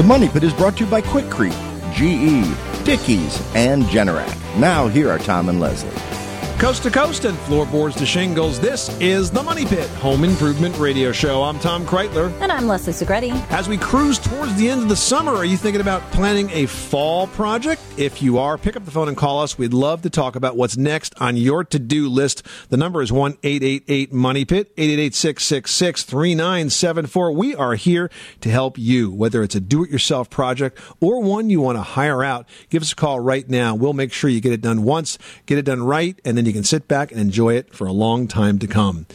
The Money Pit is brought to you by Quikrete, GE, Dickies, and Generac. Now, here are Tom and Leslie. Coast to coast and floorboards to shingles, this is the Money Pit Home Improvement Radio Show. I'm Tom Kraeutler. And I'm Leslie Segrete. As we cruise towards the end of the summer, are you thinking about planning a fall project? If you are, pick up the phone and call us. We'd love to talk about what's next on your to do list. The number is 1 888 Money Pit, 888 666 3974. We are here to help you, whether it's a do it yourself project or one you want to hire out. Give us a call right now. We'll make sure you get it done once, get it done right, and then you can sit back and enjoy it for a long time to come.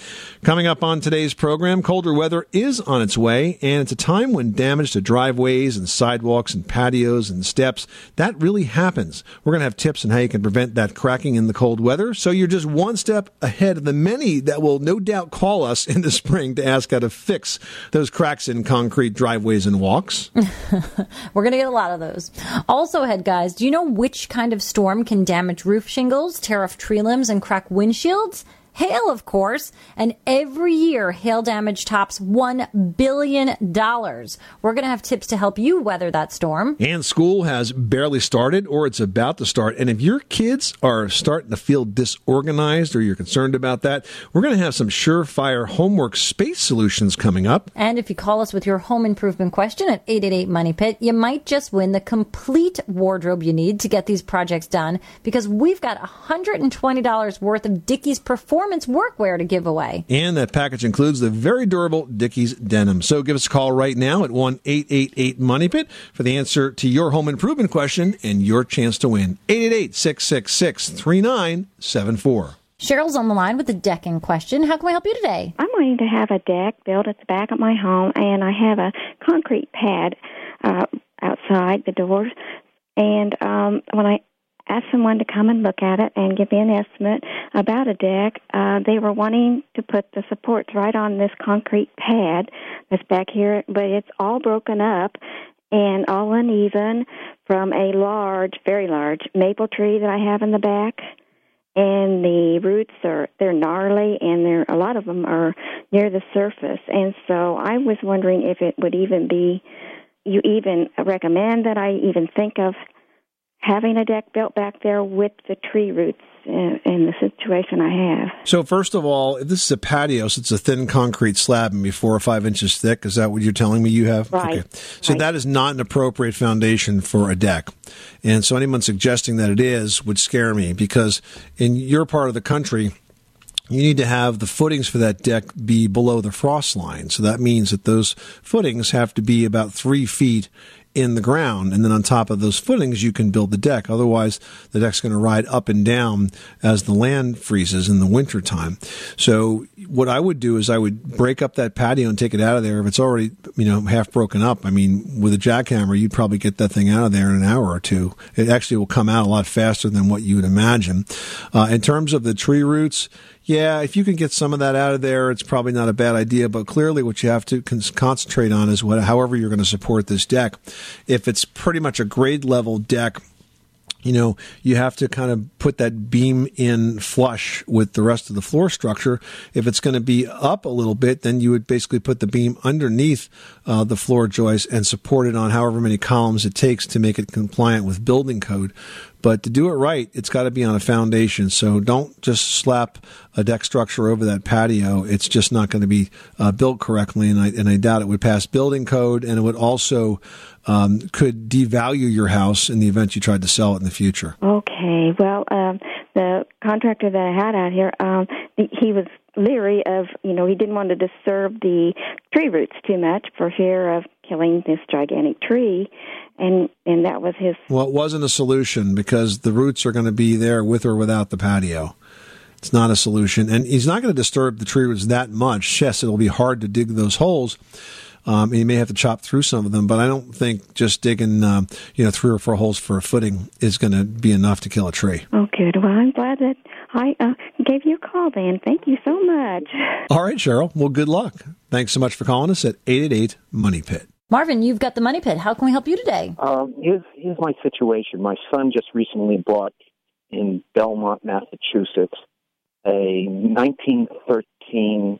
Coming up on today's program, colder weather is on its way, and it's a time when damage to driveways and sidewalks and patios and steps, that really happens. We're going to have tips on how you can prevent that cracking in the cold weather, so you're just one step ahead of the many that will no doubt call us in the spring to ask how to fix those cracks in concrete driveways and walks. We're going to get a lot of those. Also ahead, guys, do you know which kind of storm can damage roof shingles, tear off tree limbs, and crack windshields? Hail, of course, and every year hail damage tops $1 billion. We're going to have tips to help you weather that storm. And school has barely started or it's about to start. And if your kids are starting to feel disorganized or you're concerned about that, we're going to have some surefire homework space solutions coming up. And if you call us with your home improvement question at 888 Money Pit, you might just win the complete wardrobe you need to get these projects done because we've got $120 worth of Dickies performance workwear to give away. And that package includes the very durable Dickies denim. So give us a call right now at 1 888 Money Pit for the answer to your home improvement question and your chance to win. 888 666 3974. Cheryl's on the line with the decking question. How can we help you today? I'm wanting to have a deck built at the back of my home, and I have a concrete pad uh, outside the doors. And um, when I asked someone to come and look at it and give me an estimate about a deck, uh, they were wanting to put the supports right on this concrete pad that's back here, but it's all broken up and all uneven from a large, very large maple tree that I have in the back. And the roots are they're gnarly and there a lot of them are near the surface. And so i was wondering if it would even be you even recommend that i even think of having a deck built back there with the tree roots in, in, the situation I have. So, first of all, if this is a patio, so it's a thin concrete slab, maybe four or five inches thick. Is that what you're telling me you have? Right. Okay. So right. that is not an appropriate foundation for a deck. And so anyone suggesting that it is would scare me because in your part of the country, you need to have the footings for that deck be below the frost line. So that means that those footings have to be about three feet in the ground. And then on top of those footings, you can build the deck. Otherwise, the deck's going to ride up and down as the land freezes in the wintertime. So what I would do is I would break up that patio and take it out of there. If it's already, you know, half broken up, I mean, with a jackhammer, you'd probably get that thing out of there in an hour or two. It actually will come out a lot faster than what you would imagine. Uh, in terms of the tree roots, yeah, if you can get some of that out of there, it's probably not a bad idea. But clearly, what you have to con- concentrate on is what, however, you're going to support this deck. If it's pretty much a grade level deck, you know, you have to kind of put that beam in flush with the rest of the floor structure. If it's going to be up a little bit, then you would basically put the beam underneath uh, the floor joist and support it on however many columns it takes to make it compliant with building code. But to do it right, it's got to be on a foundation. So don't just slap a deck structure over that patio. It's just not going to be uh, built correctly, and I, and I doubt it would pass building code, and it would also um, could devalue your house in the event you tried to sell it in the future. Okay. Well, um, the contractor that I had out here, um, he was leery of, you know, he didn't want to disturb the tree roots too much for fear of killing this gigantic tree and and that was his. Well, it wasn't a solution because the roots are going to be there with or without the patio. It's not a solution, and he's not going to disturb the tree roots that much. Yes, it'll be hard to dig those holes. Um, and you may have to chop through some of them, but I don't think just digging, um, you know, three or four holes for a footing is going to be enough to kill a tree. Oh, good. Well, I'm glad that I uh, gave you a call, then. Thank you so much. All right, Cheryl. Well, good luck. Thanks so much for calling us at 888 Money Pit. Marvin, you've got the money pit. How can we help you today? Um, here's, here's my situation. My son just recently bought in Belmont, Massachusetts, a 1913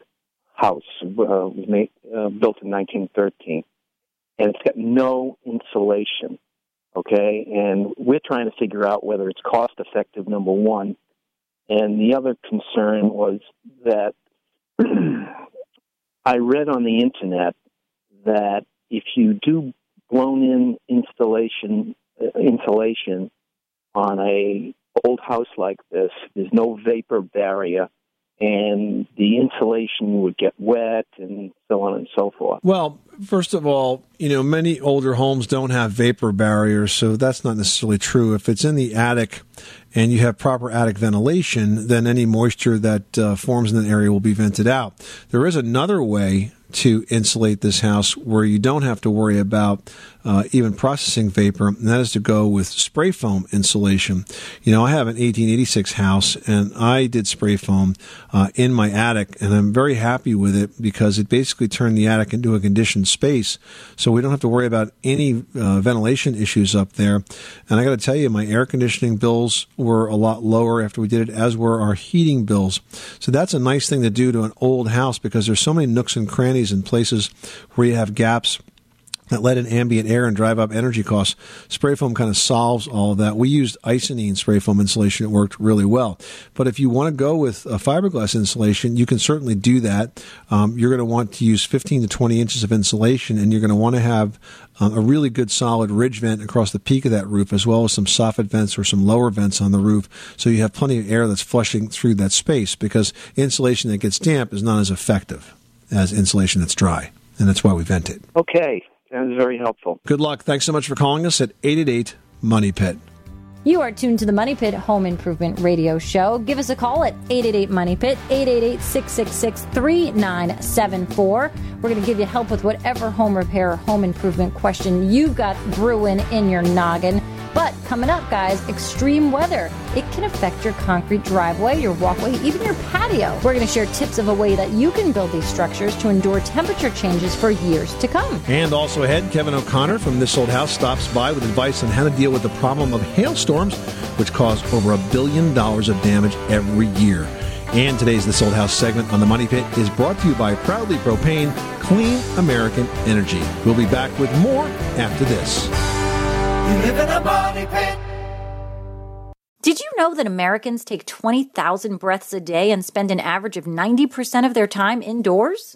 house uh, made, uh, built in 1913. and it's got no insulation. Okay, and we're trying to figure out whether it's cost effective. Number one, and the other concern was that I read on the internet that if you do blown in installation uh, insulation on a old house like this, there's no vapor barrier and the insulation would get wet and so on and so forth. Well, first of all, you know, many older homes don't have vapor barriers, so that's not necessarily true. If it's in the attic and you have proper attic ventilation, then any moisture that uh, forms in that area will be vented out. There is another way to insulate this house where you don't have to worry about uh, even processing vapor, and that is to go with spray foam insulation. You know, I have an 1886 house, and I did spray foam uh, in my attic, and I'm very happy with it because it basically turned the attic into a conditioned space, so we don't have to worry about any uh, ventilation issues up there. And I got to tell you, my air conditioning bills were a lot lower after we did it, as were our heating bills. So that's a nice thing to do to an old house because there's so many nooks and crannies and places where you have gaps that let in ambient air and drive up energy costs. Spray foam kind of solves all of that. We used Icynene spray foam insulation. It worked really well. But if you want to go with a fiberglass insulation, you can certainly do that. Um, you're going to want to use 15 to 20 inches of insulation and you're going to want to have um, a really good solid ridge vent across the peak of that roof as well as some soffit vents or some lower vents on the roof so you have plenty of air that's flushing through that space because insulation that gets damp is not as effective as insulation that's dry. And that's why we vent it. Okay. That was very helpful. Good luck. Thanks so much for calling us at 888 Money Pit. You are tuned to the Money Pit Home Improvement Radio Show. Give us a call at 888 Money Pit, 888 666 3974. We're going to give you help with whatever home repair or home improvement question you've got brewing in your noggin. But coming up, guys, extreme weather. It can affect your concrete driveway, your walkway, even your patio. We're going to share tips of a way that you can build these structures to endure temperature changes for years to come. And also ahead, Kevin O'Connor from This Old House stops by with advice on how to deal with the problem of hailstorms, which cause over a billion dollars of damage every year. And today's This Old House segment on the Money Pit is brought to you by Proudly Propane, Clean American Energy. We'll be back with more after this. You live in a money pit. Did you know that Americans take 20,000 breaths a day and spend an average of 90% of their time indoors?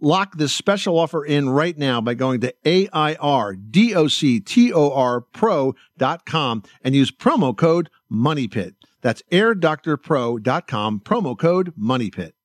Lock this special offer in right now by going to AIRDOCTOR and use promo code MONEYPIT. That's airdoctorpro.com, promo code MONEYPIT.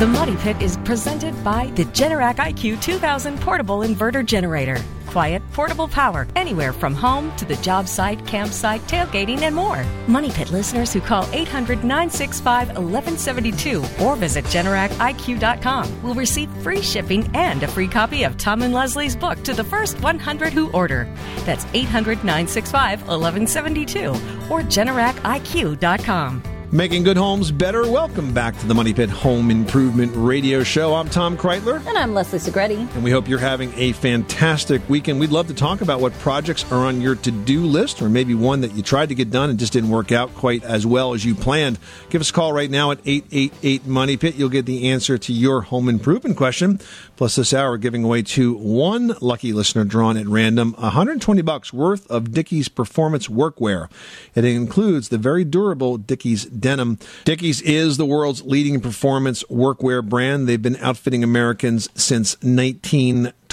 The Money Pit is presented by the Generac IQ 2000 portable inverter generator. Quiet, portable power anywhere from home to the job site, campsite, tailgating, and more. Money Pit listeners who call 800 965 1172 or visit GeneracIQ.com will receive free shipping and a free copy of Tom and Leslie's book to the first 100 who order. That's 800 965 1172 or GeneracIQ.com. Making good homes better. Welcome back to the Money Pit Home Improvement Radio Show. I'm Tom Kraeutler. And I'm Leslie Segrete. And we hope you're having a fantastic weekend. We'd love to talk about what projects are on your to do list, or maybe one that you tried to get done and just didn't work out quite as well as you planned. Give us a call right now at 888 Money Pit. You'll get the answer to your home improvement question. Plus, this hour, giving away to one lucky listener drawn at random 120 bucks worth of Dickies Performance Workwear. It includes the very durable Dickies denim. Dickies is the world's leading performance workwear brand. They've been outfitting Americans since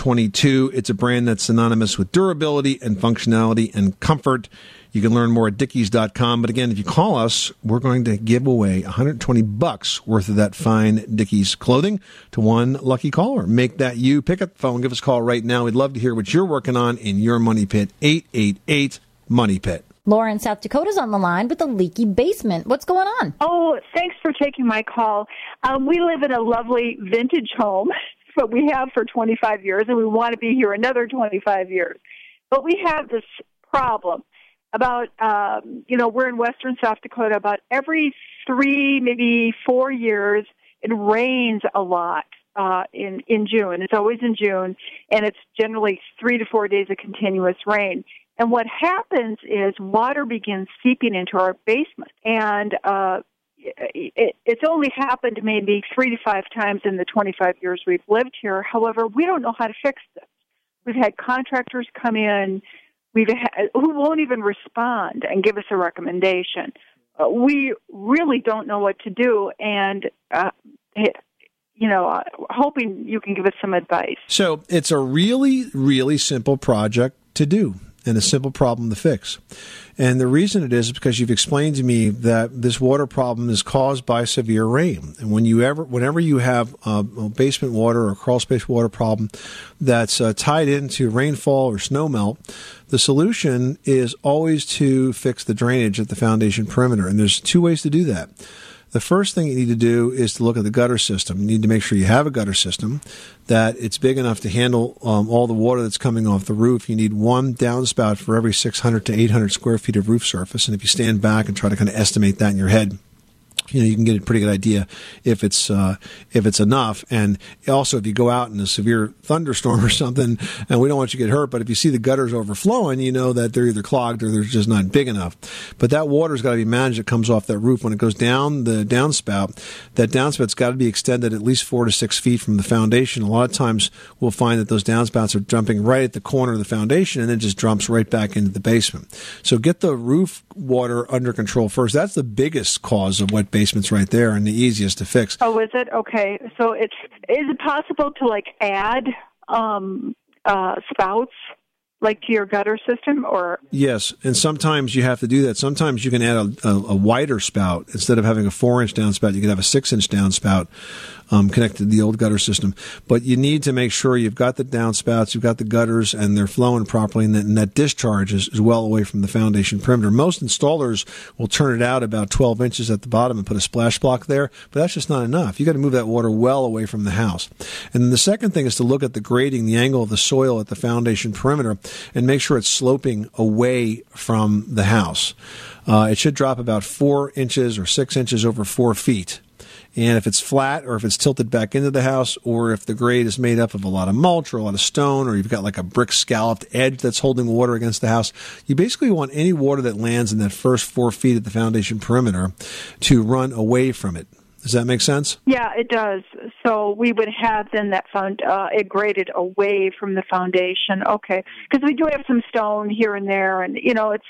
1922. It's a brand that's synonymous with durability and functionality and comfort. You can learn more at dickies.com. But again, if you call us, we're going to give away 120 bucks worth of that fine Dickies clothing to one lucky caller. Make that you. Pick up the phone, give us a call right now. We'd love to hear what you're working on in your money pit. 888 Money Pit. Lauren, in South Dakota's on the line with a leaky basement. What's going on? Oh, thanks for taking my call. Um, we live in a lovely vintage home, but we have for 25 years, and we want to be here another 25 years. But we have this problem about, um, you know, we're in western South Dakota. About every three, maybe four years, it rains a lot uh, in in June. It's always in June, and it's generally three to four days of continuous rain. And what happens is water begins seeping into our basement, and uh, it, it's only happened maybe three to five times in the 25 years we've lived here. However, we don't know how to fix this. We've had contractors come in we've had, who won't even respond and give us a recommendation. Uh, we really don't know what to do, and uh, you know, uh, hoping you can give us some advice. So it's a really, really simple project to do and a simple problem to fix. And the reason it is is because you've explained to me that this water problem is caused by severe rain. And when you ever, whenever you have a basement water or crawl space water problem that's uh, tied into rainfall or snow melt, the solution is always to fix the drainage at the foundation perimeter. And there's two ways to do that. The first thing you need to do is to look at the gutter system. You need to make sure you have a gutter system, that it's big enough to handle um, all the water that's coming off the roof. You need one downspout for every 600 to 800 square feet of roof surface. And if you stand back and try to kind of estimate that in your head, you know you can get a pretty good idea if it's uh, if it's enough. And also, if you go out in a severe thunderstorm or something, and we don't want you to get hurt, but if you see the gutters overflowing, you know that they're either clogged or they're just not big enough. But that water's got to be managed. It comes off that roof when it goes down the downspout. That downspout's got to be extended at least four to six feet from the foundation. A lot of times, we'll find that those downspouts are jumping right at the corner of the foundation, and then just dumps right back into the basement. So get the roof water under control first. That's the biggest cause of wet basements right there and the easiest to fix. Oh, is it? Okay. So it's is it possible to like add um uh spouts like to your gutter system or yes and sometimes you have to do that sometimes you can add a, a, a wider spout instead of having a four inch downspout you can have a six inch downspout um, connected to the old gutter system but you need to make sure you've got the downspouts you've got the gutters and they're flowing properly and that, and that discharge is, is well away from the foundation perimeter most installers will turn it out about 12 inches at the bottom and put a splash block there but that's just not enough You've got to move that water well away from the house and then the second thing is to look at the grading the angle of the soil at the foundation perimeter and make sure it's sloping away from the house. Uh, it should drop about four inches or six inches over four feet. And if it's flat or if it's tilted back into the house or if the grade is made up of a lot of mulch or a lot of stone or you've got like a brick scalloped edge that's holding water against the house, you basically want any water that lands in that first four feet at the foundation perimeter to run away from it. Does that make sense? Yeah, it does. So we would have then that found uh, it graded away from the foundation. Okay, because we do have some stone here and there, and you know it's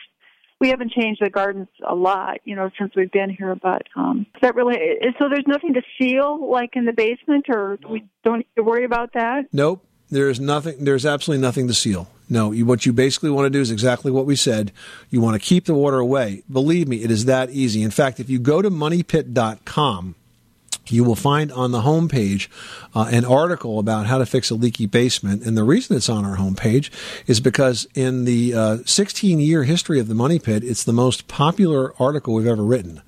we haven't changed the gardens a lot, you know, since we've been here. But um, that really so? There's nothing to seal like in the basement, or we don't need to worry about that. Nope. There's nothing. There's absolutely nothing to seal. No, you, what you basically want to do is exactly what we said. You want to keep the water away. Believe me, it is that easy. In fact, if you go to moneypit.com, you will find on the homepage uh, an article about how to fix a leaky basement. And the reason it's on our homepage is because in the uh, 16 year history of the Money Pit, it's the most popular article we've ever written.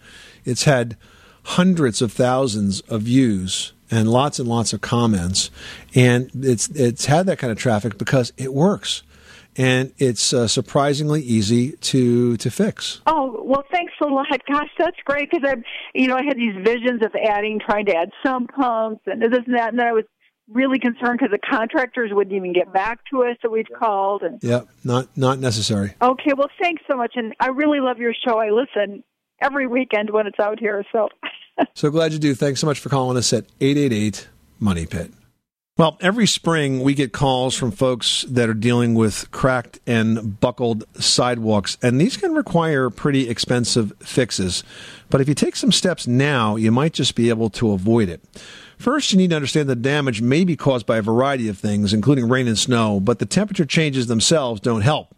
It's had hundreds of thousands of views and lots and lots of comments. And it's, it's had that kind of traffic because it works and it's uh, surprisingly easy to to fix. Oh well, thanks a lot. Gosh, that's great because I, you know, I had these visions of adding, trying to add sump pumps and this and that, and then I was really concerned because the contractors wouldn't even get back to us that we'd called. And yeah, not not necessary. Okay, well, thanks so much, and I really love your show. I listen every weekend when it's out here. So so glad you do. Thanks so much for calling us at eight eight eight Money Pit. Well, every spring we get calls from folks that are dealing with cracked and buckled sidewalks, and these can require pretty expensive fixes. But if you take some steps now, you might just be able to avoid it. First, you need to understand that damage may be caused by a variety of things, including rain and snow, but the temperature changes themselves don't help.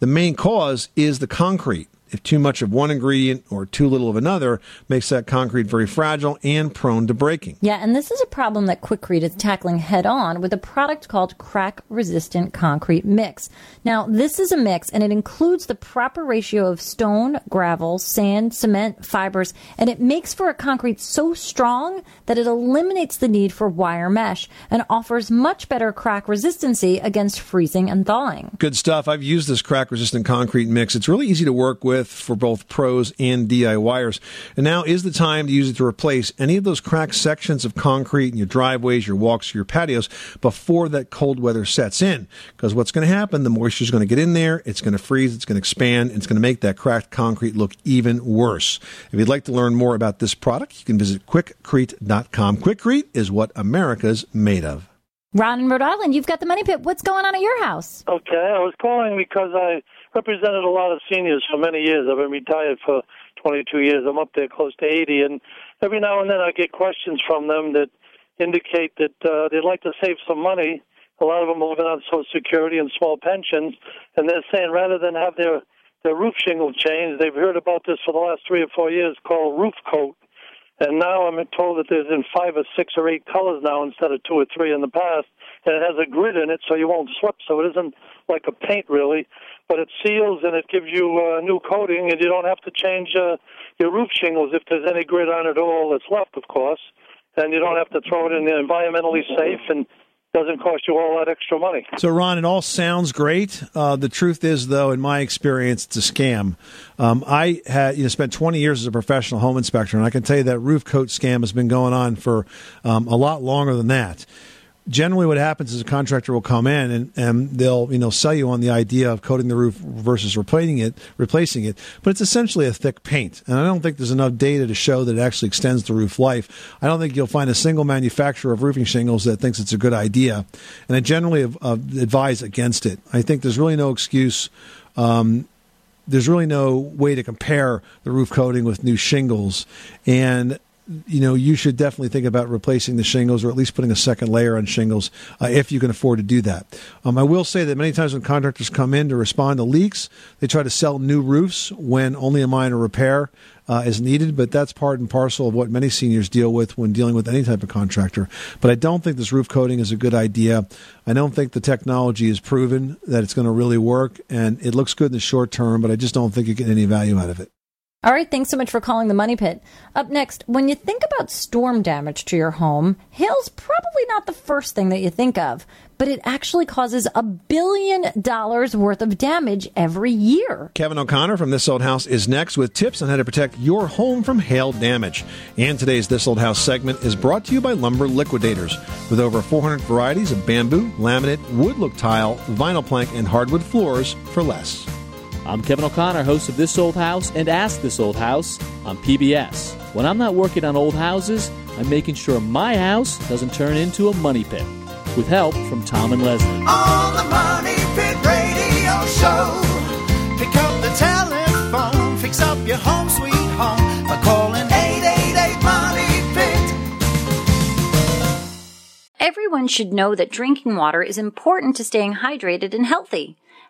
The main cause is the concrete if too much of one ingredient or too little of another makes that concrete very fragile and prone to breaking. Yeah, and this is a problem that Quikrete is tackling head on with a product called crack resistant concrete mix. Now, this is a mix and it includes the proper ratio of stone, gravel, sand, cement, fibers, and it makes for a concrete so strong that it eliminates the need for wire mesh and offers much better crack resistancy against freezing and thawing. Good stuff. I've used this crack resistant concrete mix. It's really easy to work with for both pros and DIYers. And now is the time to use it to replace any of those cracked sections of concrete in your driveways, your walks, your patios before that cold weather sets in. Because what's going to happen, the moisture is going to get in there, it's going to freeze, it's going to expand, it's going to make that cracked concrete look even worse. If you'd like to learn more about this product, you can visit quikrete.com. Quikrete is what America's made of. Ron in Rhode Island, you've got the money pit. What's going on at your house? Okay, I was calling because I represented a lot of seniors for many years. I've been retired for 22 years. I'm up there close to 80, and every now and then I get questions from them that indicate that uh, they'd like to save some money. A lot of them are living on Social Security and small pensions, and they're saying rather than have their their roof shingle changed, they've heard about this for the last three or four years called roof coat. And now I'm told that there's in five or six or eight colors now instead of two or three in the past. And it has a grid in it so you won't slip. So it isn't like a paint really, but it seals and it gives you a new coating and you don't have to change uh, your roof shingles if there's any grid on it at all that's left, of course. And you don't have to throw it in the environmentally safe and doesn't cost you all that extra money. So, Ron, it all sounds great. Uh, the truth is, though, in my experience, it's a scam. Um, I had you know spent 20 years as a professional home inspector, and I can tell you that roof coat scam has been going on for um, a lot longer than that generally what happens is a contractor will come in and, and they'll you know sell you on the idea of coating the roof versus replacing it replacing it. But it's essentially a thick paint. And i don't think there's enough data to show that it actually extends the roof life. I don't think you'll find a single manufacturer of roofing shingles that thinks it's a good idea. And i generally advise against it. I think there's really no excuse um, there's really no way to compare the roof coating with new shingles. And you know, you should definitely think about replacing the shingles or at least putting a second layer on shingles uh, if you can afford to do that. Um, I will say that many times when contractors come in to respond to leaks, they try to sell new roofs when only a minor repair uh, is needed, but that's part and parcel of what many seniors deal with when dealing with any type of contractor. But I don't think this roof coating is a good idea. I don't think the technology is proven that it's going to really work, and it looks good in the short term, but I just don't think you get any value out of it. All right, thanks so much for calling the Money Pit. Up next, when you think about storm damage to your home, hail's probably not the first thing that you think of, but it actually causes a billion dollars worth of damage every year. Kevin O'Connor from This Old House is next with tips on how to protect your home from hail damage. And today's This Old House segment is brought to you by Lumber Liquidators. With over 400 varieties of bamboo, laminate, wood look tile, vinyl plank, and hardwood floors for less. I'm Kevin O'Connor, host of This Old House and Ask This Old House on PBS. When I'm not working on old houses, I'm making sure my house doesn't turn into a money pit. With help from Tom and Leslie. On the Money Pit Radio Show. Pick up the telephone, fix up your home sweet home by calling 888 Money Pit. Everyone should know that drinking water is important to staying hydrated and healthy.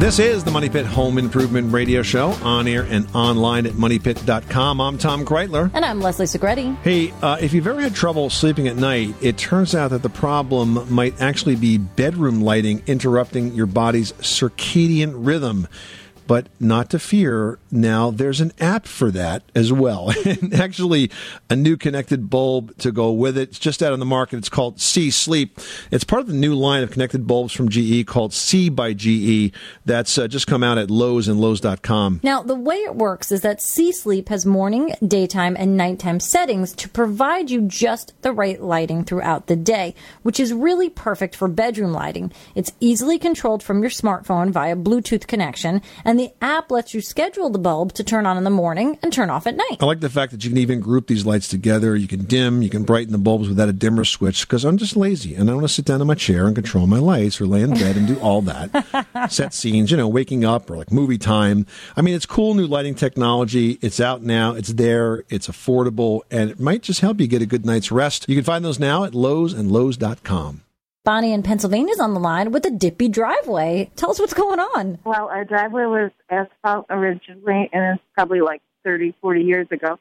This is the Money Pit Home Improvement Radio Show on air and online at moneypit.com. I'm Tom Kraeutler. And I'm Leslie Segrete. Hey, uh, if you've ever had trouble sleeping at night, it turns out that the problem might actually be bedroom lighting interrupting your body's circadian rhythm. But not to fear, now there's an app for that as well. and actually, a new connected bulb to go with it. It's just out on the market. It's called C Sleep. It's part of the new line of connected bulbs from GE called C by GE that's uh, just come out at Lowe's and Lowe's.com. Now, the way it works is that C Sleep has morning, daytime, and nighttime settings to provide you just the right lighting throughout the day, which is really perfect for bedroom lighting. It's easily controlled from your smartphone via Bluetooth connection, and the app lets you schedule the bulb to turn on in the morning and turn off at night. I like the fact that you can even group these lights together. You can dim, you can brighten the bulbs without a dimmer switch because I'm just lazy and I want to sit down in my chair and control my lights or lay in bed and do all that. Set scenes, you know, waking up or like movie time. I mean, it's cool new lighting technology. It's out now. It's there. It's affordable and it might just help you get a good night's rest. You can find those now at Lowe's and Lowe's.com. Bonnie in Pennsylvania is on the line with a dippy driveway. Tell us what's going on. Well, our driveway was asphalt originally, and it's probably like 30, 40 years ago.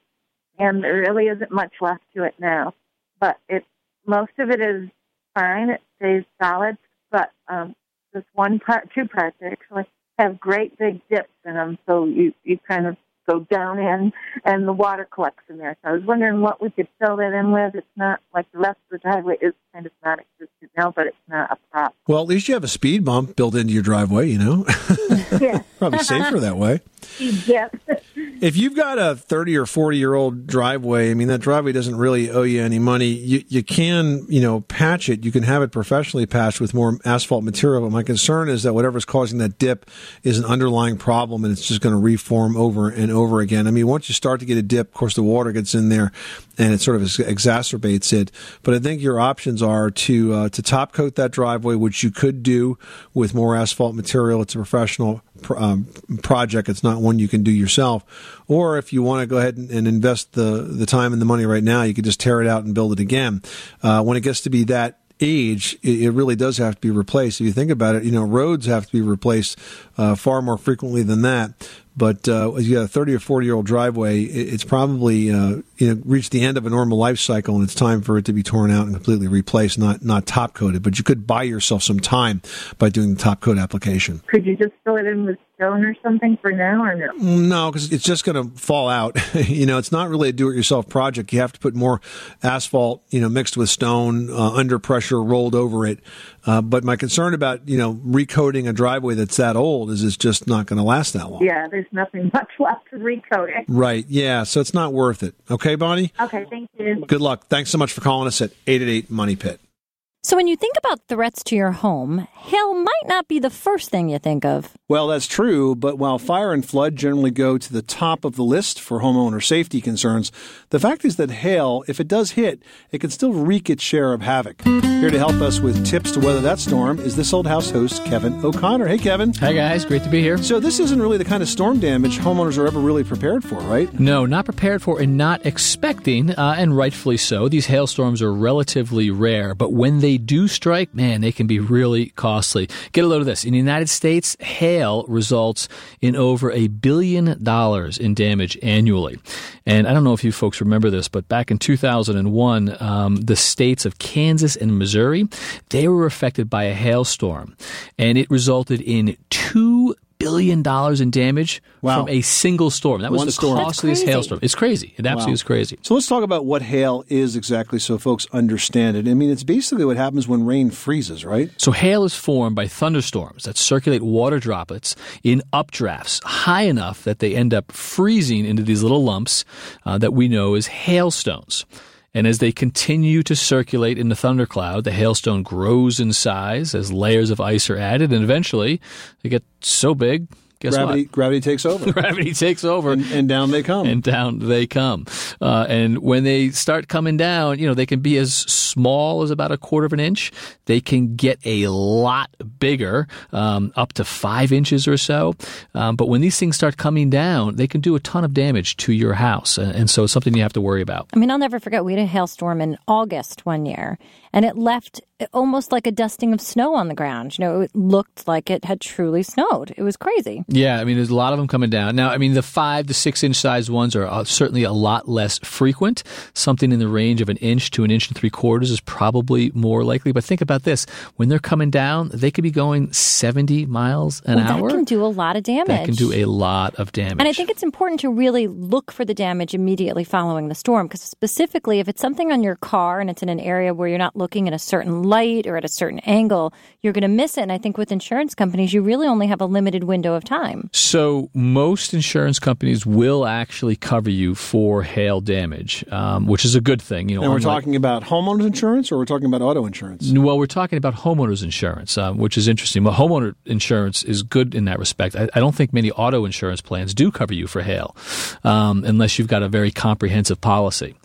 And there really isn't much left to it now. But it most of it is fine. It stays solid. But um, this one part, two parts actually, have great big dips in them. So you, you kind of go down in, and the water collects in there. So I was wondering what we could fill that in with. It's not like the rest of the driveway is kind of non-existent now, but it's not a problem. Well, at least you have a speed bump built into your driveway, you know? Yeah. Probably safer that way. yes. If you've got a 30 or 40 year old driveway, I mean, that driveway doesn't really owe you any money. You, you can, you know, patch it. You can have it professionally patched with more asphalt material. But my concern is that whatever's causing that dip is an underlying problem and it's just going to reform over and over again. I mean, once you start to get a dip, of course, the water gets in there and it sort of exacerbates it. But I think your options are to, uh, to top coat that driveway, which you could do with more asphalt material. It's a professional pr- um, project. It's not one you can do yourself. Or if you want to go ahead and, and invest the, the time and the money right now, you could just tear it out and build it again. Uh, when it gets to be that age, it really does have to be replaced. If you think about it, you know, roads have to be replaced uh, far more frequently than that. But uh, you got a 30 or 40 year old driveway, it's probably uh, you know reached the end of a normal life cycle, and it's time for it to be torn out and completely replaced, not not top coated. But you could buy yourself some time by doing the top coat application. Could you just fill it in with stone or something for now, or no? No, because it's just going to fall out. you know, it's not really a do-it-yourself project. You have to put more asphalt, you know, mixed with stone uh, under pressure, rolled over it. Uh, but my concern about you know recoating a driveway that's that old is it's just not going to last that long. Yeah, there's nothing much left to recode it. Right. Yeah. So it's not worth it. Okay, Bonnie. Okay, thank you. Good luck. Thanks so much for calling us at eight eight eight Money Pit. So, when you think about threats to your home, hail might not be the first thing you think of. Well, that's true, but while fire and flood generally go to the top of the list for homeowner safety concerns, the fact is that hail, if it does hit, it can still wreak its share of havoc. Here to help us with tips to weather that storm is this old house host, Kevin O'Connor. Hey, Kevin. Hi, guys. Great to be here. So, this isn't really the kind of storm damage homeowners are ever really prepared for, right? No, not prepared for and not expecting, uh, and rightfully so. These hailstorms are relatively rare, but when they do strike, man, they can be really costly. Get a load of this. In the United States, hail results in over a billion dollars in damage annually. And I don't know if you folks remember this, but back in 2001, um, the states of Kansas and Missouri, they were affected by a hailstorm, and it resulted in two billion dollars in damage Wow. from a single storm. That was One the storm. That's costliest crazy. hailstorm. It's crazy. It absolutely Wow. is crazy. So let's talk about what hail is exactly so folks understand it. I mean, it's basically what happens when rain freezes, right? So hail is formed by thunderstorms that circulate water droplets in updrafts high enough that they end up freezing into these little lumps uh, that we know as hailstones. And as they continue to circulate in the thundercloud, the hailstone grows in size as layers of ice are added, and eventually they get so big. Guess gravity what? gravity takes over. Gravity takes over, and, and down they come. And down they come. Uh, and when they start coming down, you know, they can be as small as about a quarter of an inch. They can get a lot bigger, um, up to five inches or so. Um, but when these things start coming down, they can do a ton of damage to your house, and, and so it's something you have to worry about. I mean, I'll never forget. We had a hailstorm in August one year, and it left almost like a dusting of snow on the ground. You know, it looked like it had truly snowed. It was crazy. Yeah, I mean, there's a lot of them coming down. Now, I mean, the five to six inch size ones are uh, certainly a lot less frequent. Something in the range of an inch to an inch and three quarters is probably more likely. But think about this when they're coming down, they could be going 70 miles an well, hour. That can do a lot of damage. That can do a lot of damage. And I think it's important to really look for the damage immediately following the storm because, specifically, if it's something on your car and it's in an area where you're not looking at a certain light or at a certain angle, you're going to miss it. And I think with insurance companies, you really only have a limited window of time. So most insurance companies will actually cover you for hail damage, um, which is a good thing. You know, and we're unlike- talking about homeowners insurance or we're talking about auto insurance? Well, we're talking about homeowners insurance, um, which is interesting. Well, homeowner insurance is good in that respect. I, I don't think many auto insurance plans do cover you for hail, um, unless you've got a very comprehensive policy.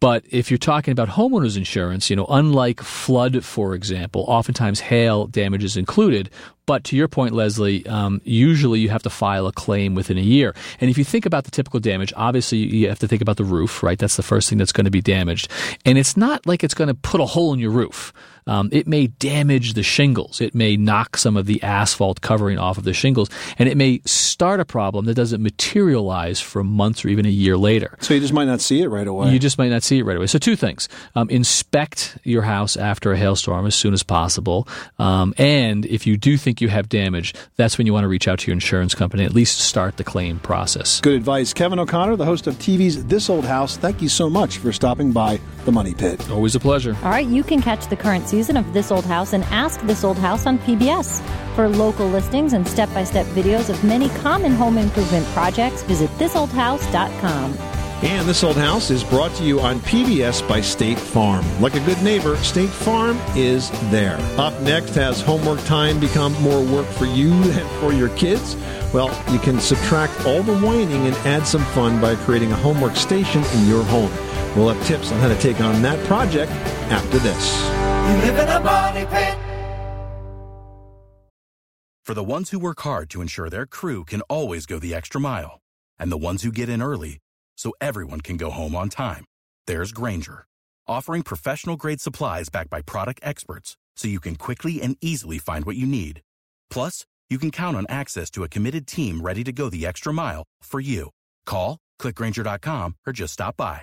But if you're talking about homeowners insurance, you know, unlike flood, for example, oftentimes hail damage is included. But to your point, Leslie, um, usually you have to file a claim within a year. And if you think about the typical damage, obviously you have to think about the roof, right? That's the first thing that's going to be damaged. And it's not like it's going to put a hole in your roof. Um, it may damage the shingles. It may knock some of the asphalt covering off of the shingles, and it may start a problem that doesn't materialize for months or even a year later. So you just might not see it right away. You just might not see it right away. So two things: um, inspect your house after a hailstorm as soon as possible, um, and if you do think you have damage, that's when you want to reach out to your insurance company. At least start the claim process. Good advice. Kevin O'Connor, the host of TV's This Old House, thank you so much for stopping by the Money Pit. Always a pleasure. All right, you can catch the current season of This Old House and Ask This Old House on PBS. For local listings and step by step videos of many common home improvement projects, visit thisoldhouse.com. And This Old House is brought to you on PBS by State Farm. Like a good neighbor, State Farm is there. Up next, has homework time become more work for you than for your kids? Well, you can subtract all the whining and add some fun by creating a homework station in your home. We'll have tips on how to take on that project after this. You live in a money pit. For the ones who work hard to ensure their crew can always go the extra mile, and the ones who get in early so everyone can go home on time, there's Grainger, offering professional grade supplies backed by product experts so you can quickly and easily find what you need. Plus, you can count on access to a committed team ready to go the extra mile for you. Call, clickgranger.com, or just stop by.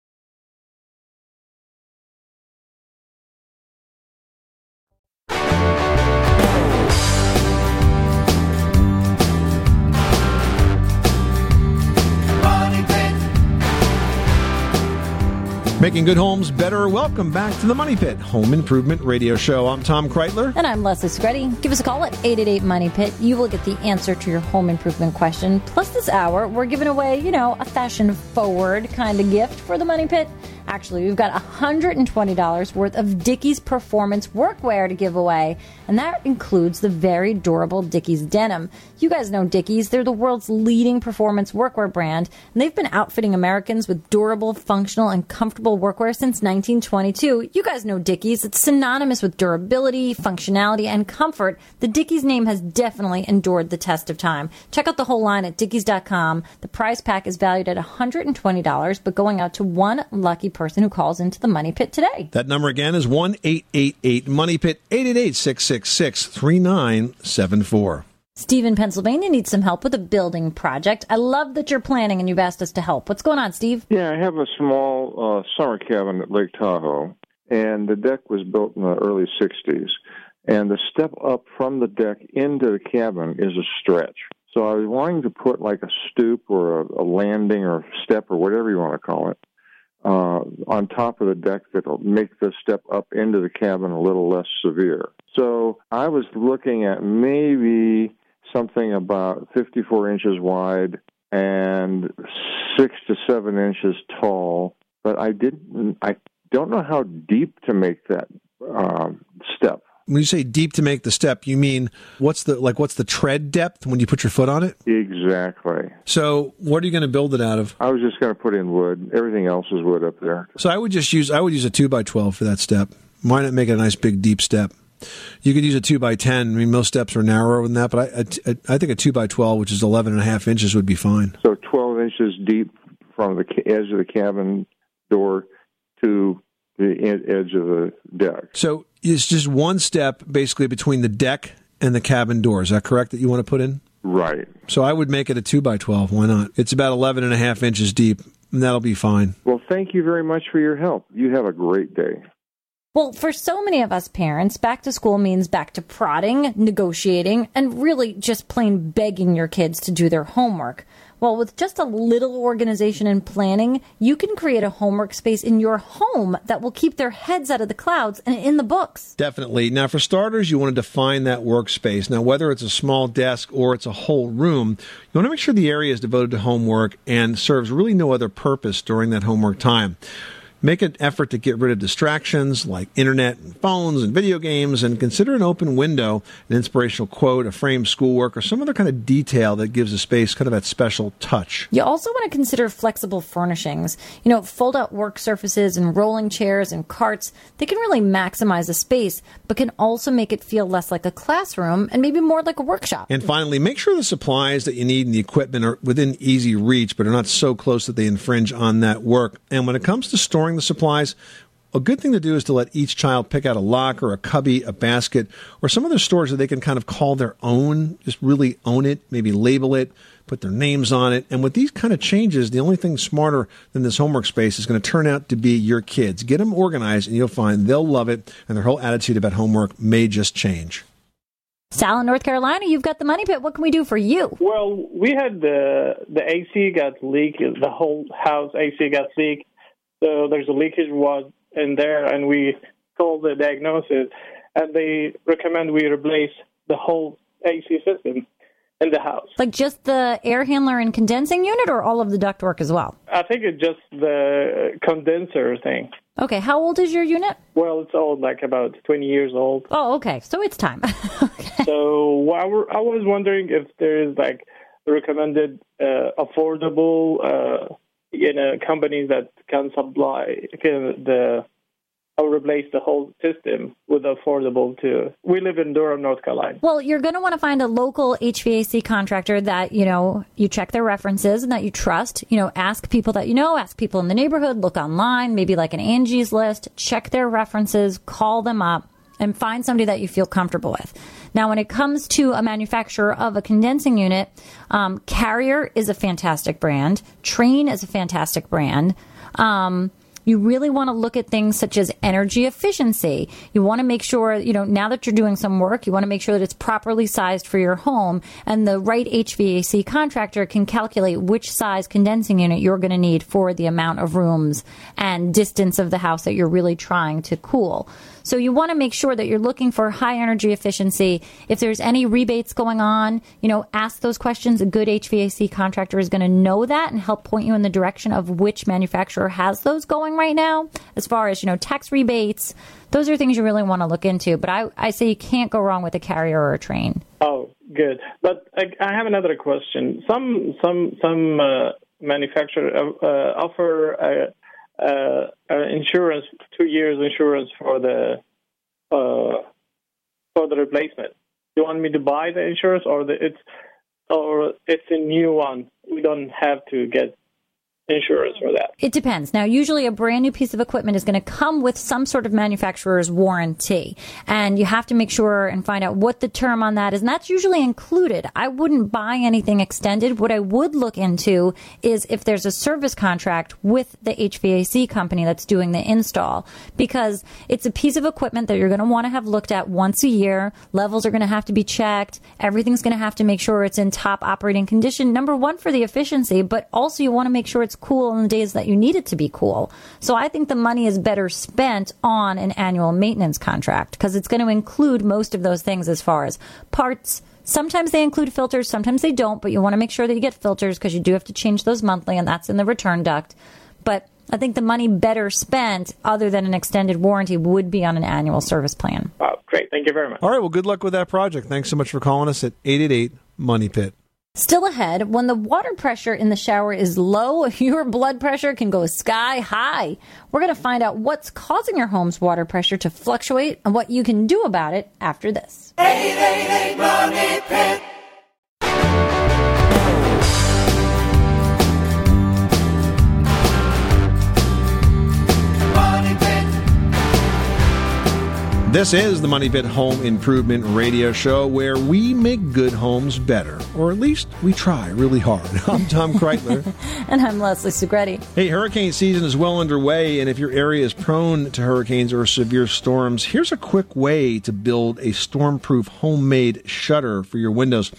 Making good homes better. Welcome back to the Money Pit Home Improvement Radio Show. I'm Tom Kraeutler. And I'm Leslie Screddy. Give us a call at 888 Money Pit. You will get the answer to your home improvement question. Plus, this hour, we're giving away, you know, a fashion forward kind of gift for the Money Pit. Actually, we've got $120 worth of Dickies Performance workwear to give away, and that includes the very durable Dickies denim. You guys know Dickies, they're the world's leading performance workwear brand, and they've been outfitting Americans with durable, functional, and comfortable workwear since 1922. You guys know Dickies, it's synonymous with durability, functionality, and comfort. The Dickies name has definitely endured the test of time. Check out the whole line at dickies.com. The prize pack is valued at $120, but going out to one lucky person who calls into the Money Pit today. That number again is 1 888 Money Pit 888 666 3974. Steve in Pennsylvania needs some help with a building project. I love that you're planning and you've asked us to help. What's going on, Steve? Yeah, I have a small uh, summer cabin at Lake Tahoe, and the deck was built in the early 60s. And the step up from the deck into the cabin is a stretch. So I was wanting to put like a stoop or a, a landing or step or whatever you want to call it uh, on top of the deck that'll make the step up into the cabin a little less severe. So I was looking at maybe something about 54 inches wide and six to seven inches tall, but I didn't. I don't know how deep to make that uh, step. When you say deep to make the step, you mean what's the like what's the tread depth when you put your foot on it? Exactly. So, what are you going to build it out of? I was just going to put in wood. Everything else is wood up there. So, I would just use I would use a two by twelve for that step. Why not make it a nice big deep step? You could use a two by ten. I mean, most steps are narrower than that, but I, I, I think a two by twelve, which is 11 and a half inches, would be fine. So 12 inches deep from the edge of the cabin door to the edge of the deck. So it's just one step basically between the deck and the cabin door. Is that correct that you want to put in? Right. So I would make it a two by twelve. Why not? It's about 11 and a half inches deep, and that'll be fine. Well, thank you very much for your help. You have a great day. Well, for so many of us parents, back to school means back to prodding, negotiating, and really just plain begging your kids to do their homework. Well, with just a little organization and planning, you can create a homework space in your home that will keep their heads out of the clouds and in the books. Definitely. Now, for starters, you want to define that workspace. Now, whether it's a small desk or it's a whole room, you want to make sure the area is devoted to homework and serves really no other purpose during that homework time. Make an effort to get rid of distractions like internet and phones and video games and consider an open window, an inspirational quote, a framed schoolwork, or some other kind of detail that gives a space kind of that special touch. You also want to consider flexible furnishings. You know, fold out work surfaces and rolling chairs and carts. They can really maximize a space, but can also make it feel less like a classroom and maybe more like a workshop. And finally, make sure the supplies that you need and the equipment are within easy reach, but are not so close that they infringe on that work. And when it comes to storing the supplies, a good thing to do is to let each child pick out a locker, a cubby, a basket, or some other storage that they can kind of call their own, just really own it, maybe label it, put their names on it. And with these kind of changes, the only thing smarter than this homework space is going to turn out to be your kids. Get them organized, and you'll find they'll love it, and their whole attitude about homework may just change. Sal in North Carolina, you've got the money pit. What can we do for you? Well, we had the the AC got leaked. The whole house AC got leaked. So there's a leakage was in there, and we called the diagnosis, and they recommend we replace the whole AC system in the house. Like just the air handler and condensing unit, or all of the ductwork as well? I think it's just the condenser thing. Okay, how old is your unit? Well, it's old, like about 20 years old. Oh, okay, so it's time. So I wa- I was wondering if there is like recommended uh, affordable, uh, you know, companies that can supply can the or replace the whole system with affordable too. We live in Durham, North Carolina. Well, you're going to want to find a local HVAC contractor that, you know, you check their references and that you trust. You know, ask people that you know, ask people in the neighborhood, look online, maybe like an Angie's list, check their references, call them up, and find somebody that you feel comfortable with. Now, when it comes to a manufacturer of a condensing unit, um, Carrier is a fantastic brand. Trane is a fantastic brand. Um, you really want to look at things such as energy efficiency. You want to make sure, you know, now that you're doing some work, you want to make sure that it's properly sized for your home and the right HVAC contractor can calculate which size condensing unit you're going to need for the amount of rooms and distance of the house that you're really trying to cool. So you want to make sure that you're looking for high energy efficiency. If there's any rebates going on, you know, ask those questions. A good HVAC contractor is going to know that and help point you in the direction of which manufacturer has those going right now. As far as, you know, tax rebates, those are things you really want to look into. But I, I say you can't go wrong with a carrier or a Trane. Oh, good. But I, I have another question. Some some some uh, manufacturer uh, uh, offer uh, uh, insurance, two years insurance for the uh, for the replacement. Do you want me to buy the insurance, or the, it's or it's a new one? We don't have to get insurance for that? It depends. Now, usually a brand new piece of equipment is going to come with some sort of manufacturer's warranty. And you have to make sure and find out what the term on that is. And that's usually included. I wouldn't buy anything extended. What I would look into is if there's a service contract with the HVAC company that's doing the install. Because it's a piece of equipment that you're going to want to have looked at once a year. Levels are going to have to be checked. Everything's going to have to make sure it's in top operating condition. Number one, for the efficiency, but also you want to make sure it's cool on the days that you need it to be cool. So I think the money is better spent on an annual maintenance contract because it's going to include most of those things as far as parts. Sometimes they include filters, sometimes they don't, but you want to make sure that you get filters because you do have to change those monthly, and that's in the return duct. But I think the money better spent, other than an extended warranty, would be on an annual service plan. Wow, great. Thank you very much. All right. Well, good luck with that project. Thanks so much for calling us at 888 Money Pit. Still ahead, when the water pressure in the shower is low, your blood pressure can go sky high. We're going to find out what's causing your home's water pressure to fluctuate and what you can do about it after this. 888 Money. This is the Money Pit Home Improvement Radio Show where we make good homes better, or at least we try really hard. I'm Tom Kraeutler. And I'm Leslie Segrete. Hey, hurricane season is well underway, and if your area is prone to hurricanes or severe storms, here's a quick way to build a stormproof homemade shutter for your windows.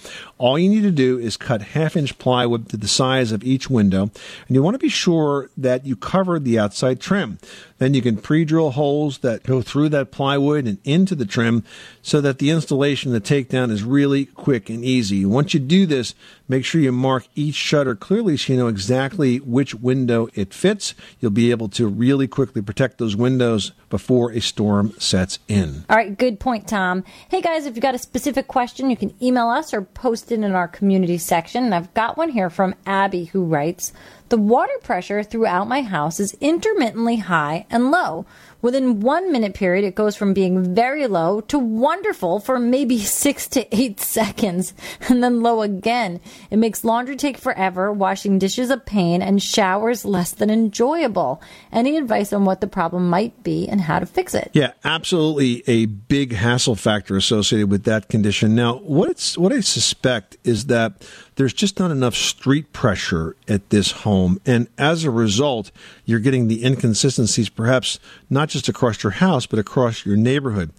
All you need to do is cut half inch plywood to the size of each window, and you want to be sure that you cover the outside trim. Then you can pre drill holes that go through that plywood and into the trim so that the installation the takedown is really quick and easy. Once you do this, make sure you mark each shutter clearly so you know exactly which window it fits. You'll be able to really quickly protect those windows before a storm sets in. All right, good point, Tom. Hey guys, if you've got a specific question, you can email us or post it in our community section. And I've got one here from Abby who writes The water pressure throughout my house is intermittently high and low. Within one minute period, it goes from being very low to wonderful for maybe six to eight seconds, and then low again. It makes laundry take forever, washing dishes a pain, and showers less than enjoyable. Any advice on what the problem might be and how to fix it? Yeah, absolutely a big hassle factor associated with that condition. Now, what it's what I suspect is that there's just not enough street pressure at this home, and as a result, you're getting the inconsistencies perhaps not just across your house but across your neighborhood.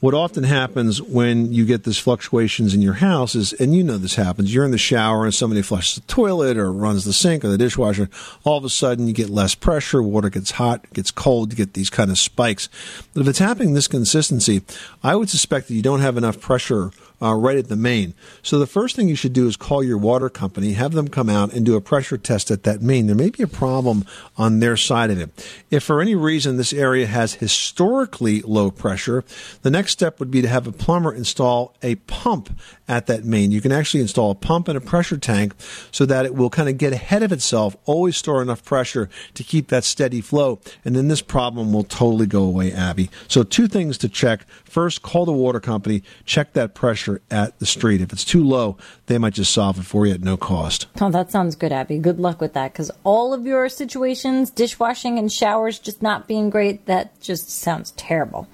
What often happens when you get these fluctuations in your house is, and you know this happens, you're in the shower and somebody flushes the toilet or runs the sink or the dishwasher. All of a sudden, you get less pressure, water gets hot, gets cold, you get these kind of spikes. But if it's happening this consistency, I would suspect that you don't have enough pressure uh, right at the main. So the first thing you should do is call your water company, have them come out and do a pressure test at that main. There may be a problem on their side of it. If for any reason this area has historically low pressure, the next step would be to have a plumber install a pump at that main. You can actually install a pump and a pressure tank so that it will kind of get ahead of itself, always store enough pressure to keep that steady flow, and then this problem will totally go away, Abby. So two things to check. First, call the water company, check that pressure at the street. If it's too low, they might just solve it for you at no cost. Oh, that sounds good, Abby. Good luck with that because all of your situations, dishwashing and showers just not being great, that just sounds terrible.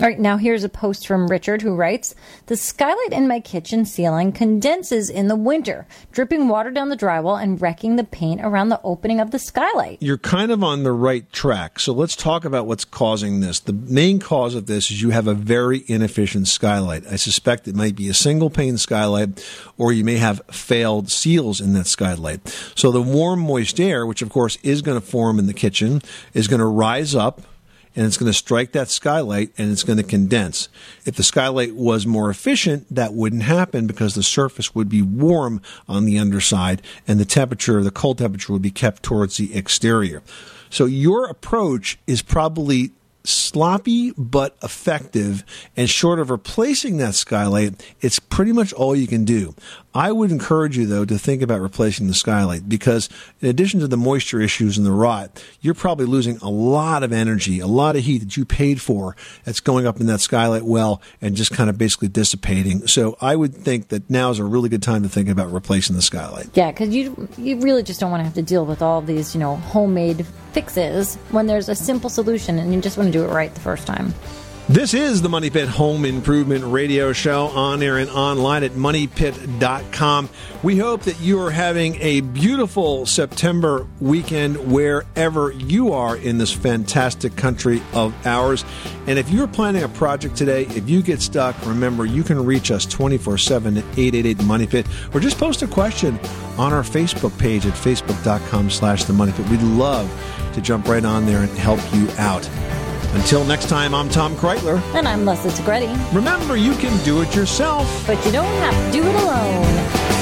All right, now here's a post from Richard who writes The skylight in my kitchen ceiling condenses in the winter, dripping water down the drywall and wrecking the paint around the opening of the skylight. You're kind of on the right track. So let's talk about what's causing this. The main cause of this is you have a very inefficient skylight. I suspect it might be a single pane skylight or you may have failed seals in that skylight. So the warm, moist air, which of course is going to form in the kitchen, is going to rise up and it's going to strike that skylight and it's going to condense. If the skylight was more efficient, that wouldn't happen because the surface would be warm on the underside and the temperature, the cold temperature would be kept towards the exterior. So your approach is probably sloppy but effective. And short of replacing that skylight, it's pretty much all you can do. I would encourage you, though, to think about replacing the skylight because, in addition to the moisture issues and the rot, you're probably losing a lot of energy, a lot of heat that you paid for that's going up in that skylight well and just kind of basically dissipating. So I would think that now is a really good time to think about replacing the skylight. Yeah, because you you really just don't want to have to deal with all these you know homemade fixes when there's a simple solution and you just want to do it right the first time. This is the Money Pit Home Improvement Radio Show on air and online at moneypit.com. We hope that you are having a beautiful September weekend wherever you are in this fantastic country of ours. And if you're planning a project today, if you get stuck, remember you can reach us 24 7 at 888 Money Pit or just post a question on our Facebook page at facebook.com slash the Money Pit. We'd love to jump right on there and help you out. Until next time, I'm Tom Kraeutler. And I'm Leslie Segrete. Remember, you can do it yourself. But you don't have to do it alone.